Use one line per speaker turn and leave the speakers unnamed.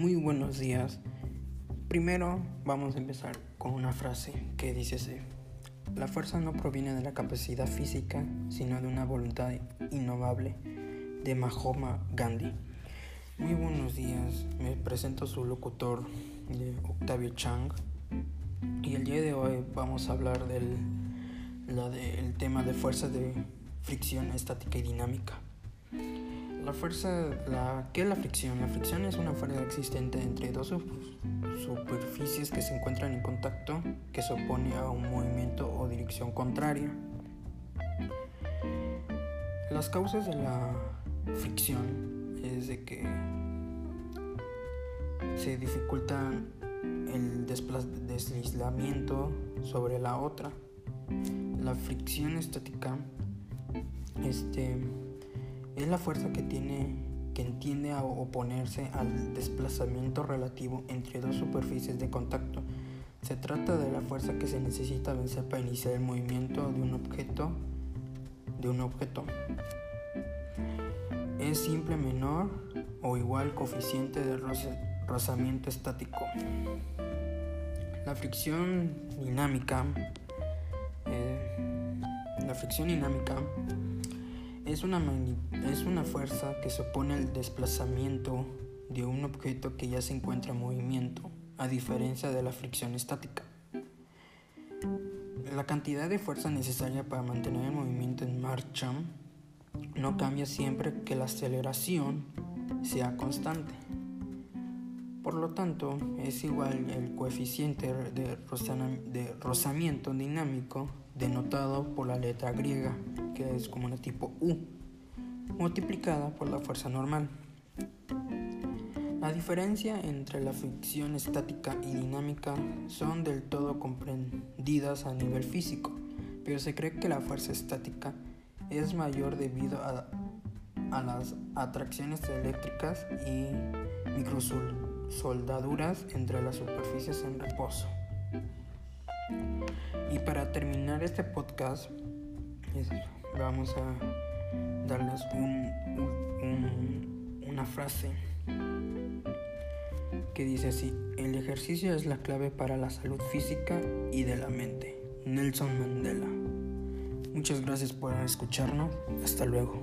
Muy buenos días. Primero vamos a empezar con una frase que dice así. La fuerza no proviene de la capacidad física, sino de una voluntad innovable de Mahoma Gandhi. Muy buenos días. Me presento su locutor de Octavio Chang. Y el día de hoy vamos a hablar del la del tema de fuerza de fricción estática y dinámica. La fuerza, la, ¿qué es la fricción? La fricción es una fuerza existente entre dos superficies que se encuentran en contacto que se opone a un movimiento o dirección contraria. Las causas de la fricción es de que se dificulta el deslizamiento sobre la otra. La fricción estática este es la fuerza que tiene que entiende a oponerse al desplazamiento relativo entre dos superficies de contacto. Se trata de la fuerza que se necesita vencer para iniciar el movimiento de un objeto de un objeto. Es simple menor o igual coeficiente de rozamiento estático. La fricción dinámica eh, la fricción dinámica es una, es una fuerza que se opone al desplazamiento de un objeto que ya se encuentra en movimiento, a diferencia de la fricción estática. La cantidad de fuerza necesaria para mantener el movimiento en marcha no cambia siempre que la aceleración sea constante. Por lo tanto, es igual el coeficiente de, rozamiento dinámico denotado por la letra griega, que es como una tipo U, multiplicada por la fuerza normal. La diferencia entre la fricción estática y dinámica son del todo comprendidas a nivel físico, pero se cree que la fuerza estática es mayor debido a, a las atracciones eléctricas y microsoldaduras entre las superficies en reposo. Y para terminar este podcast, vamos a darles una frase que dice así, el ejercicio es la clave para la salud física y de la mente. Nelson Mandela. Muchas gracias por escucharnos. Hasta luego.